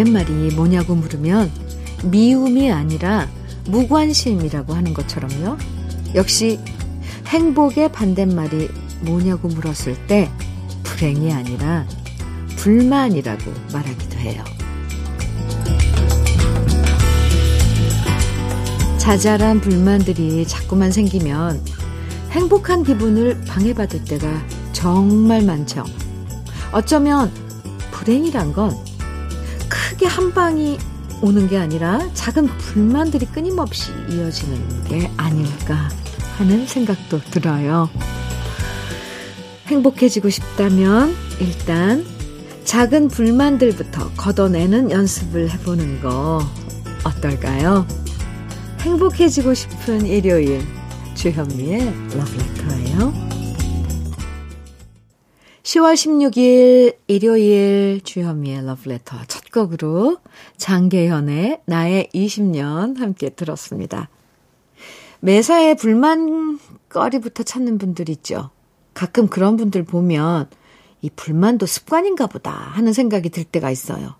반대말이 뭐냐고 물으면 미움이 아니라 무관심이라고 하는 것처럼요. 역시 행복의 반대말이 뭐냐고 물었을 때 불행이 아니라 불만이라고 말하기도 해요. 자잘한 불만들이 자꾸만 생기면 행복한 기분을 방해받을 때가 정말 많죠. 어쩌면 불행이란 건 크게 한 방이 오는 게 아니라 작은 불만들이 끊임없이 이어지는 게 아닐까 하는 생각도 들어요. 행복해지고 싶다면 일단 작은 불만들부터 걷어내는 연습을 해보는 거 어떨까요? 행복해지고 싶은 일요일 주현미의 러브레터예요. 10월 16일 일요일 주현미의 러브레터 첫 곡으로 장계현의 나의 20년 함께 들었습니다. 매사에 불만거리부터 찾는 분들 있죠. 가끔 그런 분들 보면 이 불만도 습관인가 보다 하는 생각이 들 때가 있어요.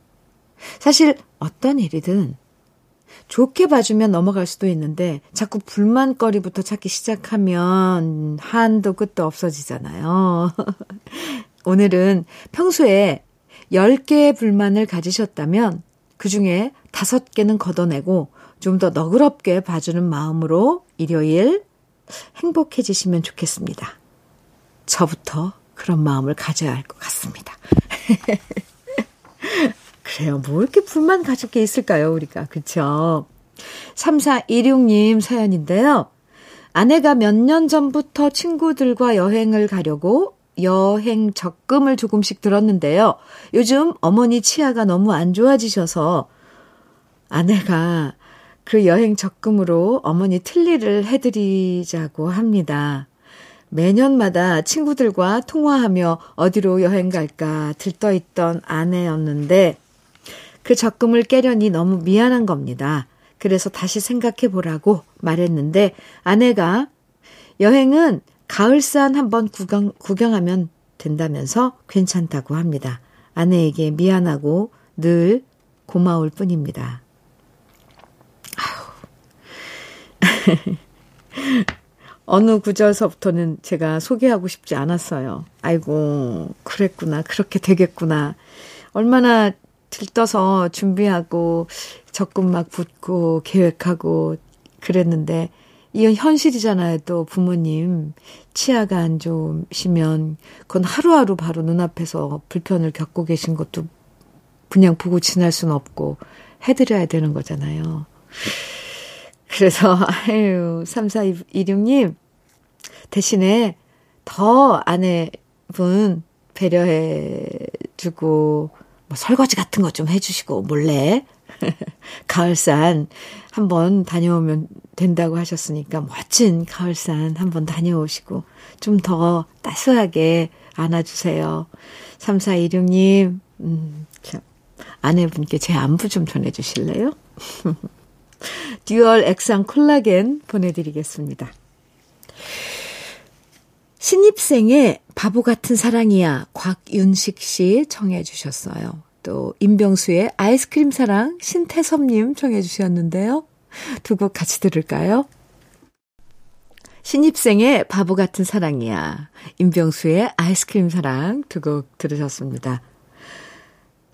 사실 어떤 일이든 좋게 봐주면 넘어갈 수도 있는데 자꾸 불만거리부터 찾기 시작하면 한도 끝도 없어지잖아요. 오늘은 평소에 10개의 불만을 가지셨다면 그 중에 5개는 걷어내고 좀 더 너그럽게 봐주는 마음으로 일요일 행복해지시면 좋겠습니다. 저부터 그런 마음을 가져야 할 것 같습니다. 그래요. 뭐 이렇게 불만 가질 게 있을까요, 우리가. 그쵸? 3416님 사연인데요. 아내가 몇 년 전부터 친구들과 여행을 가려고 여행 적금을 조금씩 들었는데요. 요즘 어머니 치아가 너무 안 좋아지셔서 아내가 그 여행 적금으로 어머니 틀니를 해드리자고 합니다. 매년마다 친구들과 통화하며 어디로 여행 갈까 들떠있던 아내였는데 그 적금을 깨려니 너무 미안한 겁니다. 그래서 다시 생각해 보라고 말했는데 아내가 여행은 가을산 한번 구경, 구경하면 된다면서 괜찮다고 합니다. 아내에게 미안하고 늘 고마울 뿐입니다. 아휴. 어느 구절서부터는 제가 소개하고 싶지 않았어요. 아이고, 그랬구나. 그렇게 되겠구나. 얼마나 들떠서 준비하고 적금 막 붙고 계획하고 그랬는데 이건 현실이잖아요. 또 부모님 치아가 안 좋으시면 그건 하루하루 바로 눈앞에서 불편을 겪고 계신 것도 그냥 보고 지날 수는 없고 해드려야 되는 거잖아요. 그래서 아유 3426님 대신에 더 아내분 배려해 주고 뭐 설거지 같은 거 좀 해주시고 몰래 가을산 한번 다녀오면 된다고 하셨으니까 멋진 가을산 한번 다녀오시고 좀 더 따스하게 안아주세요. 3416님, 음, 참, 아내분께 제 안부 좀 전해주실래요? dual 액상 콜라겐 보내드리겠습니다. 신입생의 바보 같은 사랑이야 곽윤식 씨 청해 주셨어요. 또 임병수의 아이스크림 사랑 신태섭 님 청해 주셨는데요. 두 곡 같이 들을까요? 신입생의 바보 같은 사랑이야. 임병수의 아이스크림 사랑 두 곡 들으셨습니다.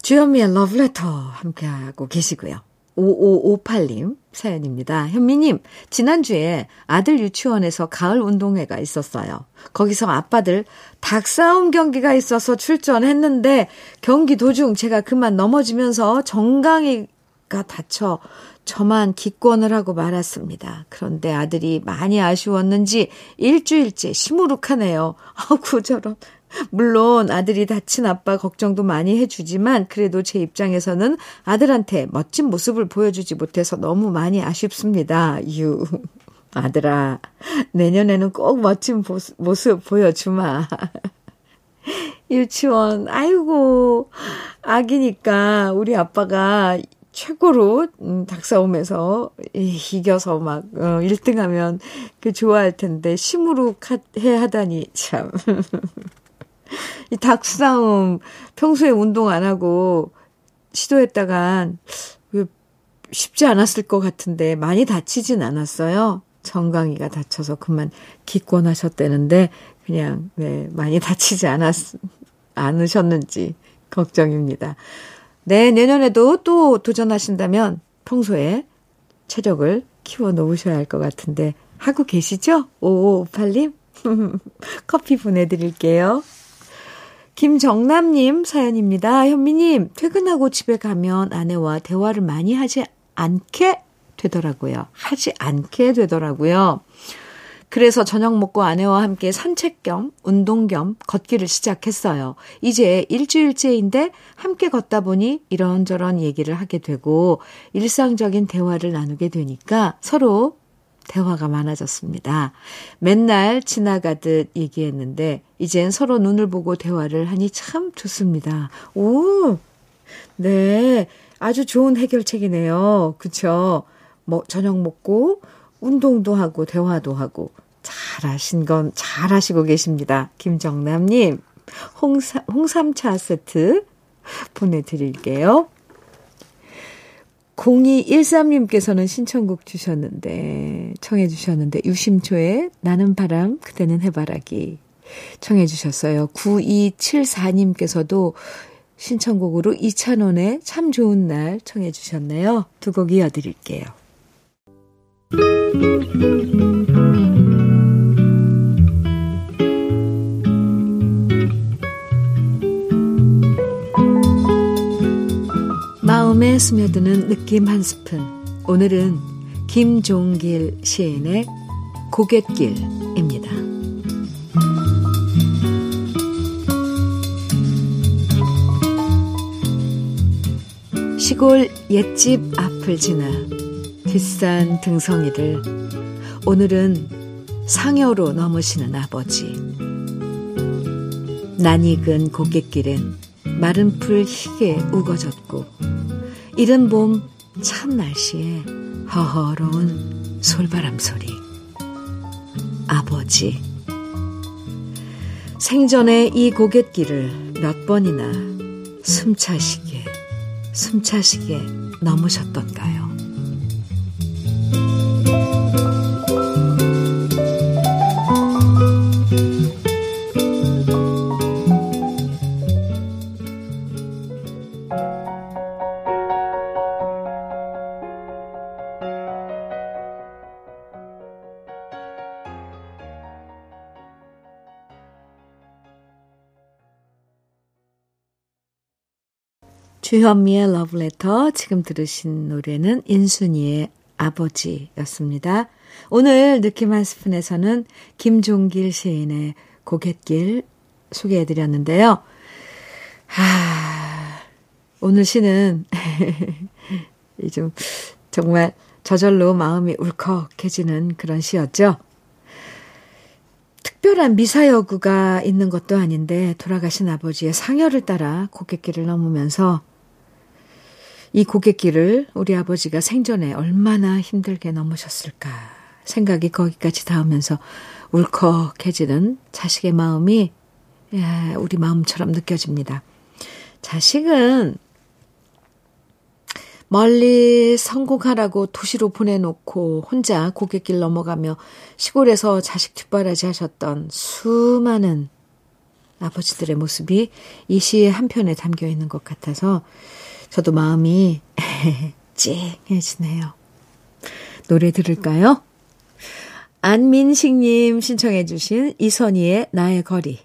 주현미의 러브레터 함께하고 계시고요. 5558님 사연입니다. 현미님, 지난주에 아들 유치원에서 가을 운동회가 있었어요. 거기서 아빠들 닭싸움 경기가 있어서 출전했는데 경기 도중 제가 그만 넘어지면서 정강이가 다쳐 저만 기권을 하고 말았습니다. 그런데 아들이 많이 아쉬웠는지 일주일째 시무룩하네요. 아구 저런 물론 아들이 다친 아빠 걱정도 많이 해주지만 그래도 제 입장에서는 아들한테 멋진 모습을 보여주지 못해서 너무 많이 아쉽습니다. 유. 아들아, 내년에는 꼭 멋진 모습 보여주마. 유치원, 아이고, 아기니까 우리 아빠가 최고로 음, 닭싸움에서 이겨서 막 어, 1등 하면 그 좋아할 텐데 시무룩해 하다니 참. 이 닭싸움 평소에 운동 안 하고 시도했다가 쉽지 않았을 것 같은데 많이 다치진 않았어요. 정강이가 다쳐서 그만 기권하셨다는데 그냥 네, 많이 다치지 않았 않으셨는지 걱정입니다. 네, 내년에도 또 도전하신다면 평소에 체력을 키워 놓으셔야 할 것 같은데 하고 계시죠? 5558님 커피 보내드릴게요. 김정남님 사연입니다. 현미님, 퇴근하고 집에 가면 아내와 대화를 많이 하지 않게 되더라고요. 하지 않게 되더라고요. 그래서 저녁 먹고 아내와 함께 산책 겸 운동 겸 걷기를 시작했어요. 이제 일주일째인데 함께 걷다 보니 이런저런 얘기를 하게 되고 일상적인 대화를 나누게 되니까 서로 대화가 많아졌습니다. 맨날 지나가듯 얘기했는데 이젠 서로 눈을 보고 대화를 하니 참 좋습니다. 오, 네. 아주 좋은 해결책이네요. 그쵸? 뭐, 저녁 먹고, 운동도 하고, 대화도 하고. 잘하신 건 잘하시고 계십니다. 김정남님, 홍삼, 홍삼차 세트 보내드릴게요. 0213님께서는 신청곡 주셨는데, 청해 주셨는데, 유심초의 나는 바람, 그대는 해바라기 청해 주셨어요. 9274님께서도 신청곡으로 이찬원의 참 좋은 날 청해 주셨네요. 두 곡 이어드릴게요. 마음에 스며드는 느낌 한 스푼. 오늘은 김종길 시인의 고갯길입니다. 시골 옛집 앞을 지나 뒷산 등성이를 오늘은 상여로 넘으시는 아버지. 낯익은 고갯길엔 마른 풀 희게 우거졌고 이른 봄 찬 날씨에 허허로운 솔바람 소리. 아버지. 생전에 이 고갯길을 몇 번이나 숨차시게, 숨차시게 넘으셨던가요? 주현미의 러브레터 지금 들으신 노래는 인순이의 아버지였습니다. 오늘 느낌 한 스푼에서는 김종길 시인의 고갯길 소개해드렸는데요. 하, 오늘 시는 좀 정말 저절로 마음이 울컥해지는 그런 시였죠. 특별한 미사여구가 있는 것도 아닌데 돌아가신 아버지의 상여를 따라 고갯길을 넘으면서 이 고갯길을 우리 아버지가 생전에 얼마나 힘들게 넘으셨을까 생각이 거기까지 닿으면서 울컥해지는 자식의 마음이 예, 우리 마음처럼 느껴집니다. 자식은 멀리 성공하라고 도시로 보내놓고 혼자 고갯길 넘어가며 시골에서 자식 뒷바라지 하셨던 수많은 아버지들의 모습이 이 시의 한 편에 담겨 있는 것 같아서 저도 마음이 찡해지네요. 노래 들을까요? 안민식님 신청해주신 이선희의 나의 거리.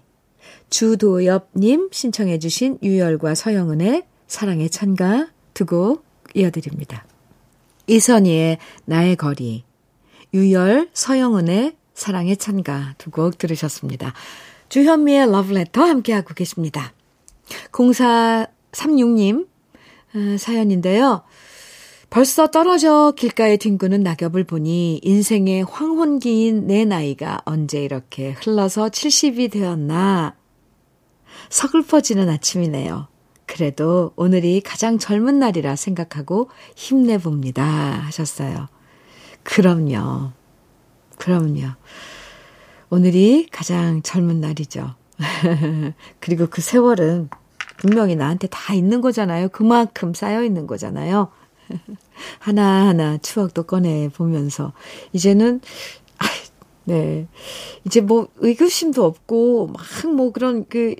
주도엽님 신청해주신 유열과 서영은의 사랑의 찬가 두 곡 이어드립니다. 이선희의 나의 거리. 유열, 서영은의 사랑의 찬가 두 곡 들으셨습니다. 주현미의 러브레터 함께하고 계십니다. 0436님 어, 사연인데요. 벌써 떨어져 길가에 뒹구는 낙엽을 보니 인생의 황혼기인 내 나이가 언제 이렇게 흘러서 70이 되었나 서글퍼지는 아침이네요. 그래도 오늘이 가장 젊은 날이라 생각하고 힘내봅니다. 하셨어요. 그럼요. 그럼요. 오늘이 가장 젊은 날이죠. 그리고 그 세월은 분명히 나한테 다 있는 거잖아요. 그만큼 쌓여 있는 거잖아요. 하나하나 추억도 꺼내 보면서 이제는 아, 네. 이제 뭐 의구심도 없고 막 뭐 그런 그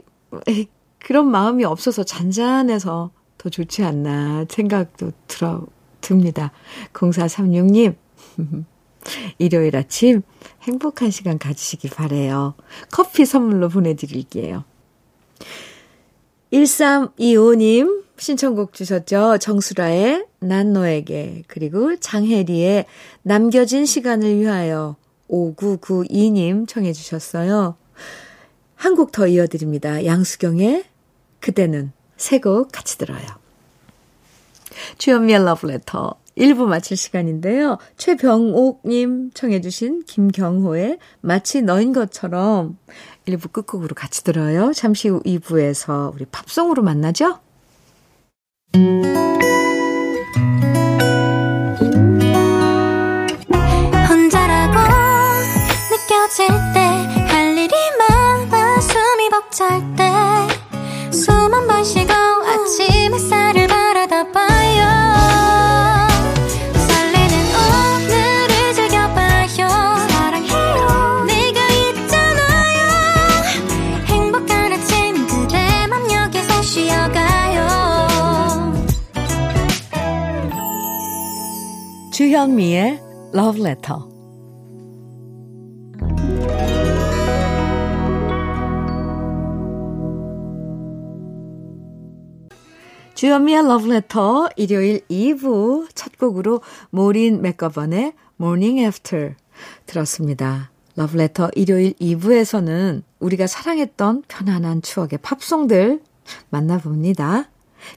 그런 마음이 없어서 잔잔해서 더 좋지 않나 생각도 들어 듭니다. 0436님. 일요일 아침 행복한 시간 가지시길 바래요. 커피 선물로 보내 드릴게요. 1325님 신청곡 주셨죠. 정수라의 난 너에게 그리고 장혜리의 남겨진 시간을 위하여 5992님 청해 주셨어요. 한 곡 더 이어드립니다. 양수경의 그대는 세 곡 같이 들어요. 주현미의 러브레터 1부 마칠 시간인데요. 최병옥님 청해주신 김경호의 마치 너인 것처럼 1부 끝곡으로 같이 들어요. 잠시 후 2부에서 우리 팝송으로 만나죠? 혼자라고 느껴질 때 할 일이 많아 숨이 벅찰 때 숨 한 번 쉬고 아침 햇살을 봐 Love Letter. 주현미의 Love Letter 일요일 2부 첫 곡으로 모린 맥거번의 Morning After 들었습니다. Letter 일요일 2부에서는 우리가 사랑했던 편안한 추억의 팝송들 만나봅니다.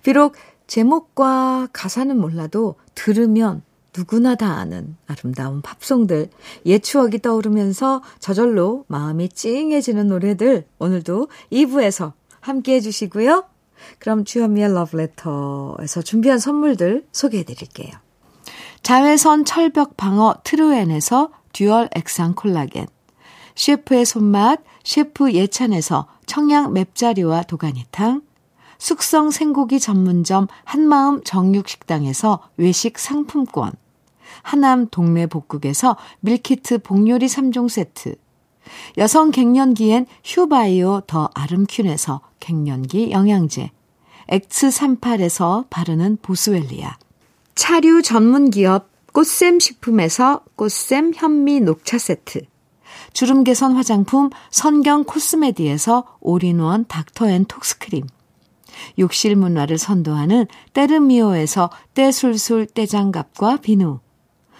비록 제목과 가사는 몰라도 들으면 누구나 다 아는 아름다운 팝송들, 옛 추억이 떠오르면서 저절로 마음이 찡해지는 노래들 오늘도 2부에서 함께 해주시고요. 그럼 주현미의 러브레터에서 준비한 선물들 소개해 드릴게요. 자외선 철벽 방어 트루엔에서 dual 액상 콜라겐, 셰프의 손맛 셰프 예찬에서 청양 맵자리와 도가니탕, 숙성 생고기 전문점 한마음 정육식당에서 외식 상품권, 하남 동네 복국에서 밀키트 복요리 3종 세트, 여성 갱년기엔 휴바이오 더 아름퀸에서 갱년기 영양제, X38에서 바르는 보스웰리아, 차류 전문 기업 꽃샘 식품에서 꽃샘 현미 녹차 세트, 주름 개선 화장품 선경 코스메디에서 올인원 닥터앤톡스크림, 욕실 문화를 선도하는 때르미오에서 때술술 때장갑과 비누,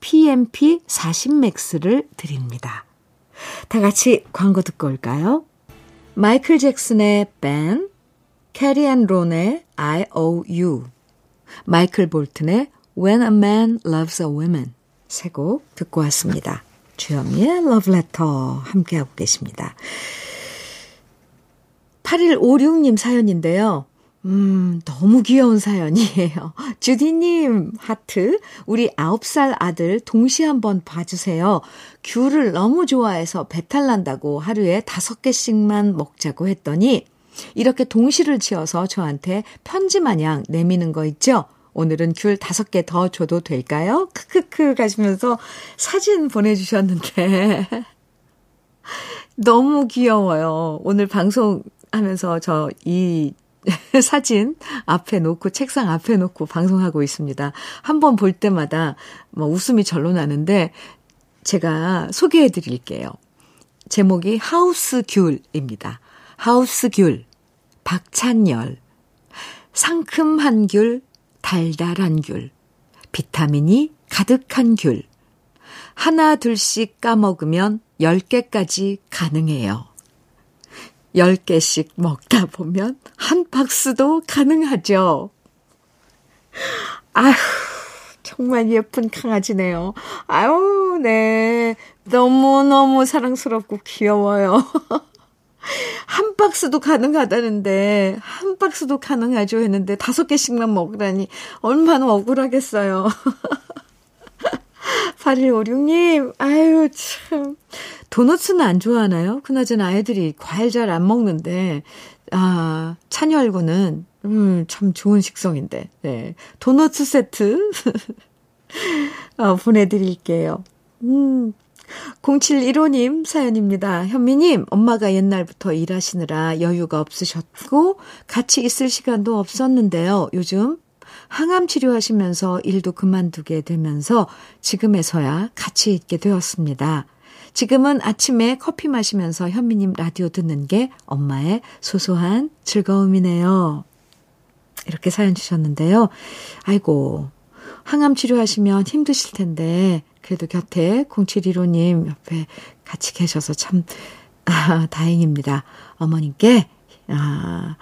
PMP 40맥스를 드립니다. 다 같이 광고 듣고 올까요? 마이클 잭슨의 Ben, 캐리 앤 론의 I O U, 마이클 볼튼의 When a Man Loves a Woman 세 곡 듣고 왔습니다. 주현미의 Love Letter 함께하고 계십니다. 8156님 사연인데요. 음, 너무 귀여운 사연이에요. 주디님, 하트. 우리 9살 아들 동시 한번 봐주세요. 귤을 너무 좋아해서 배탈 난다고 하루에 5개씩만 먹자고 했더니, 이렇게 동시를 지어서 저한테 편지 마냥 내미는 거 있죠? 오늘은 귤 5개 더 줘도 될까요? 크크크 가시면서 사진 보내주셨는데. 너무 귀여워요. 오늘 방송하면서 저 이 사진 앞에 놓고, 책상 앞에 놓고 방송하고 있습니다. 한 번 볼 때마다 뭐 웃음이 절로 나는데, 제가 소개해 드릴게요. 제목이 하우스 귤입니다. 하우스 귤, 박찬열. 상큼한 귤, 달달한 귤, 비타민이 가득한 귤. 하나, 둘씩 까먹으면 10개까지 가능해요. 10개씩 먹다 보면 한 박스도 가능하죠. 아휴, 정말 예쁜 강아지네요. 아유, 네. 너무너무 사랑스럽고 귀여워요. 한 박스도 가능하다는데, 한 박스도 가능하죠 했는데, 다섯 개씩만 먹으라니, 얼마나 억울하겠어요. 8156님, 아유, 참. 도너츠는 안 좋아하나요? 그나저나 아이들이 과일 잘 안 먹는데, 아, 찬열구는, 음, 참 좋은 식성인데, 네. 도너츠 세트, 어, 보내드릴게요. 음, 0715님 사연입니다. 현미님, 엄마가 옛날부터 일하시느라 여유가 없으셨고, 같이 있을 시간도 없었는데요. 요즘 항암 치료하시면서 일도 그만두게 되면서 지금에서야 같이 있게 되었습니다. 지금은 아침에 커피 마시면서 현미님 라디오 듣는 게 엄마의 소소한 즐거움이네요. 이렇게 사연 주셨는데요. 아이고, 항암 치료하시면 힘드실 텐데, 그래도 곁에 0715님 옆에 같이 계셔서 참, 아, 다행입니다. 어머님께, 아,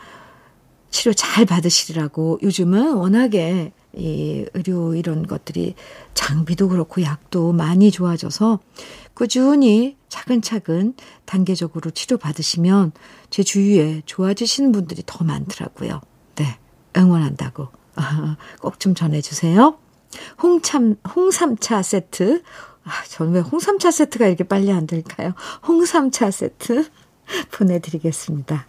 치료 잘 받으시라고 요즘은 워낙에 이 의료 이런 것들이 장비도 그렇고 약도 많이 좋아져서 꾸준히 차근차근 단계적으로 치료 받으시면 제 주위에 좋아지시는 분들이 더 많더라고요. 네. 응원한다고. 꼭 좀 전해주세요. 홍참, 홍삼차 세트. 아, 저는 왜 홍삼차 세트가 이렇게 빨리 안 될까요? 홍삼차 세트 보내드리겠습니다.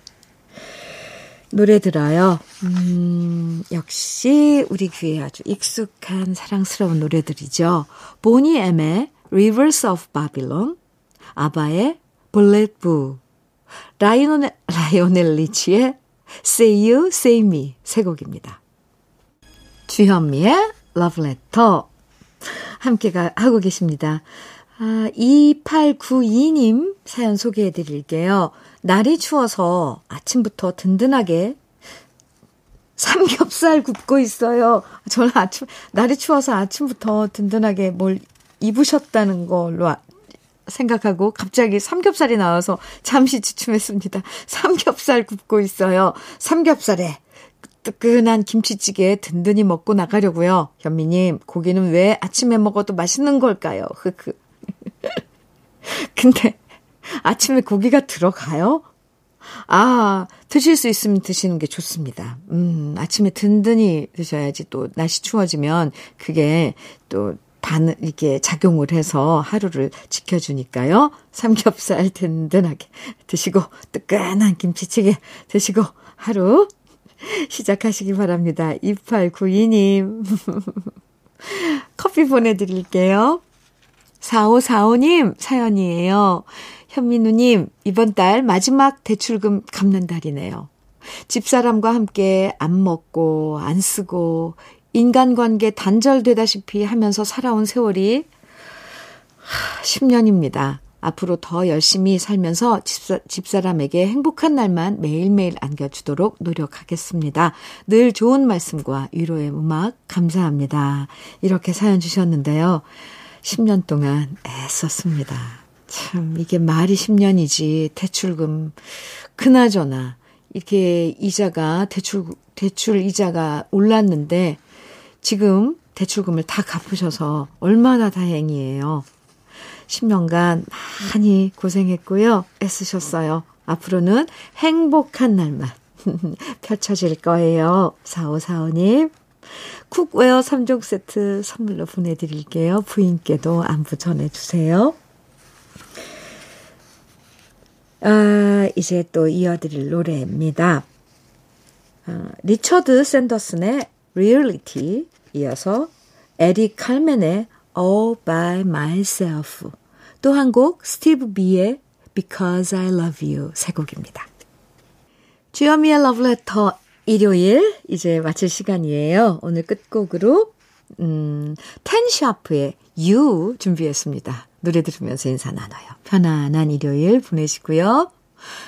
노래 들어요. 음, 역시 우리 귀에 아주 익숙한 사랑스러운 노래들이죠. 보니 엠의 Rivers of Babylon, 아바의 Bullet Boo, 라이오넬, 라이오넬 리치의 Say You, Say Me 세 곡입니다. 주현미의 Love Letter 함께 가, 하고 계십니다. 아, 2892님 사연 소개해 드릴게요. 날이 추워서 아침부터 든든하게 삼겹살 굽고 있어요. 저는 아침, 날이 추워서 아침부터 든든하게 뭘 입으셨다는 걸로 생각하고 갑자기 삼겹살이 나와서 잠시 주춤했습니다. 삼겹살 굽고 있어요. 삼겹살에 뜨끈한 김치찌개 든든히 먹고 나가려고요. 현미님, 고기는 왜 아침에 먹어도 맛있는 걸까요? 흑흑. 근데 아침에 고기가 들어가요? 아, 드실 수 있으면 드시는 게 좋습니다. 음, 아침에 든든히 드셔야지 또 날씨 추워지면 그게 또 반, 이렇게 작용을 해서 하루를 지켜주니까요. 삼겹살 든든하게 드시고, 뜨끈한 김치찌개 드시고, 하루 시작하시기 바랍니다. 2892님. 커피 보내드릴게요. 4545님 사연이에요. 현민우님, 이번 달 마지막 대출금 갚는 달이네요. 집사람과 함께 안 먹고, 안 쓰고, 인간관계 단절되다시피 하면서 살아온 세월이 10년입니다. 앞으로 더 열심히 살면서 집사, 집사람에게 행복한 날만 매일매일 안겨주도록 노력하겠습니다. 늘 좋은 말씀과 위로의 음악 감사합니다. 이렇게 사연 주셨는데요. 10년 동안 애썼습니다. 참, 이게 말이 10년이지, 대출금, 그나저나, 이렇게 이자가, 대출, 대출 이자가 올랐는데, 지금 대출금을 다 갚으셔서 얼마나 다행이에요. 10년간 많이 고생했고요. 애쓰셨어요. 앞으로는 행복한 날만 펼쳐질 거예요. 4545님. cookware 3종 세트 선물로 보내드릴게요. 부인께도 안부 전해주세요. 아, 이제 또 이어드릴 노래입니다. 아, 리처드 샌더슨의 Reality 이어서 에릭 칼맨의 All by Myself 또 한 곡 스티브 비의 Because I Love You 세 곡입니다. 주현미의 러브레터 일요일 이제 마칠 시간이에요. 오늘 끝곡으로 음, 텐샤프의 You 준비했습니다. 노래 들으면서 인사 나눠요. 편안한 일요일 보내시고요.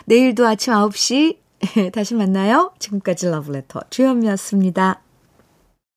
내일도 아침 9시 다시 만나요. 지금까지 러브레터 주현미였습니다.